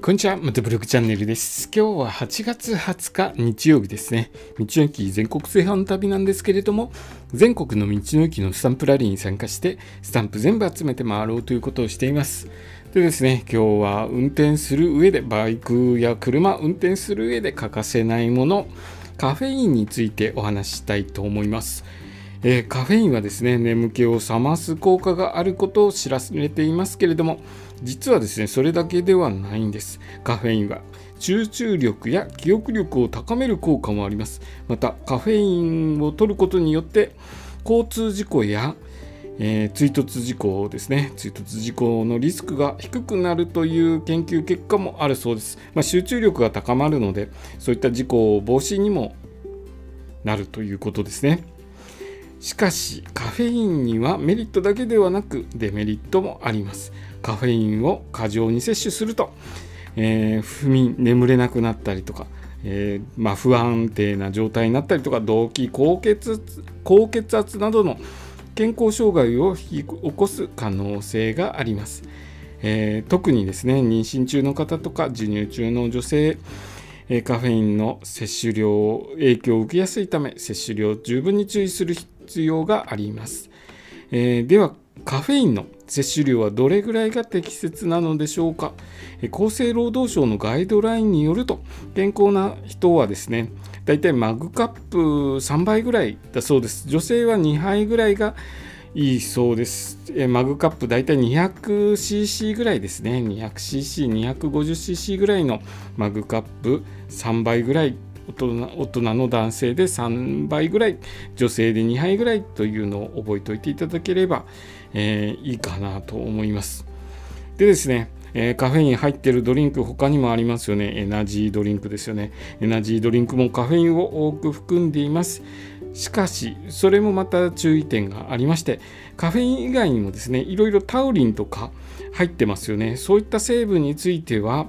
こんにちは、またブログチャンネルです。今日は8月20日日曜日ですね。道の駅全国制覇の旅なんですけれども、全国の道の駅のスタンプラリーに参加して、スタンプ全部集めて回ろうということをしています。でですね、今日は運転する上で、バイクや車運転する上で欠かせないもの、カフェインについてお話ししたいと思います。えーカフェインはですね眠気を覚ます効果があることを知らされていますけれども実はですねそれだけではないんです。カフェインは集中力や記憶力を高める効果もあります。またカフェインを取ることによって交通事故やえー追突事故ですね追突事故のリスクが低くなるという研究結果もあるそうです、まあ、集中力が高まるのでそういった事故防止にもなるということですね。しかしカフェインにはメリットだけではなくデメリットもあります。カフェインを過剰に摂取すると、えー不眠眠れなくなったりとか、えーまあ、不安定な状態になったりとか動悸高血圧高血圧などの健康障害を引き起こす可能性があります、えー特にですね妊娠中の方とか授乳中の女性カフェインの摂取量影響を受けやすいため摂取量十分に注意する必要があります、えーではカフェインの摂取量はどれぐらいが適切なのでしょうか？厚生労働省のガイドラインによると健康な人はですねだいたいマグカップ3杯ぐらいだそうです女性は2杯ぐらいがいいそうです。えマグカップ大体 200cc ぐらいですね。200cc、250cc ぐらいのマグカップ3杯ぐらい大人の男性で3杯ぐらい女性で2杯ぐらいというのを覚えておいていただければ、えーいいかなと思います。でですね、えーカフェイン入ってるドリンク他にもありますよね。エナジードリンクですよね。エナジードリンクもカフェインを多く含んでいます。しかし、それもまた注意点がありまして、カフェイン以外にもですね、いろいろタウリンとか入ってますよね。そういった成分については、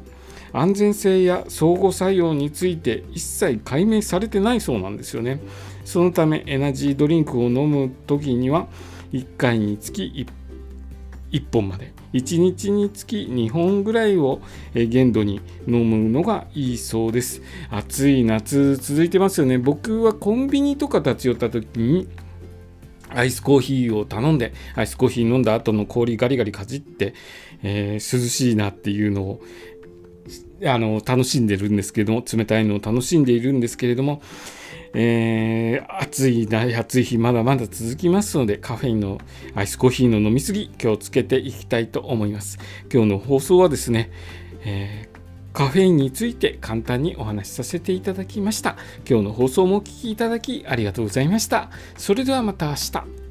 安全性や相互作用について一切解明されてないそうなんですよね。そのため、エナジードリンクを飲む時には、1回につき 1, 1本まで、1日につき2本ぐらいを限度に飲むのがいいそうです。暑い夏続いてますよね。僕はコンビニとか立ち寄った時に、アイスコーヒーを頼んで、アイスコーヒー飲んだ後の氷ガリガリかじって、えー涼しいなっていうのをあの楽しんでるんですけれども、冷たいのを楽しんでいるんですけれども、えー暑い暑い日まだまだ続きますのでカフェインのアイスコーヒーの飲み過ぎ気をつけていきたいと思います。今日の放送はですね、えーカフェインについて簡単にお話しさせていただきました。今日の放送もお聞きいただきありがとうございました。それではまた明日。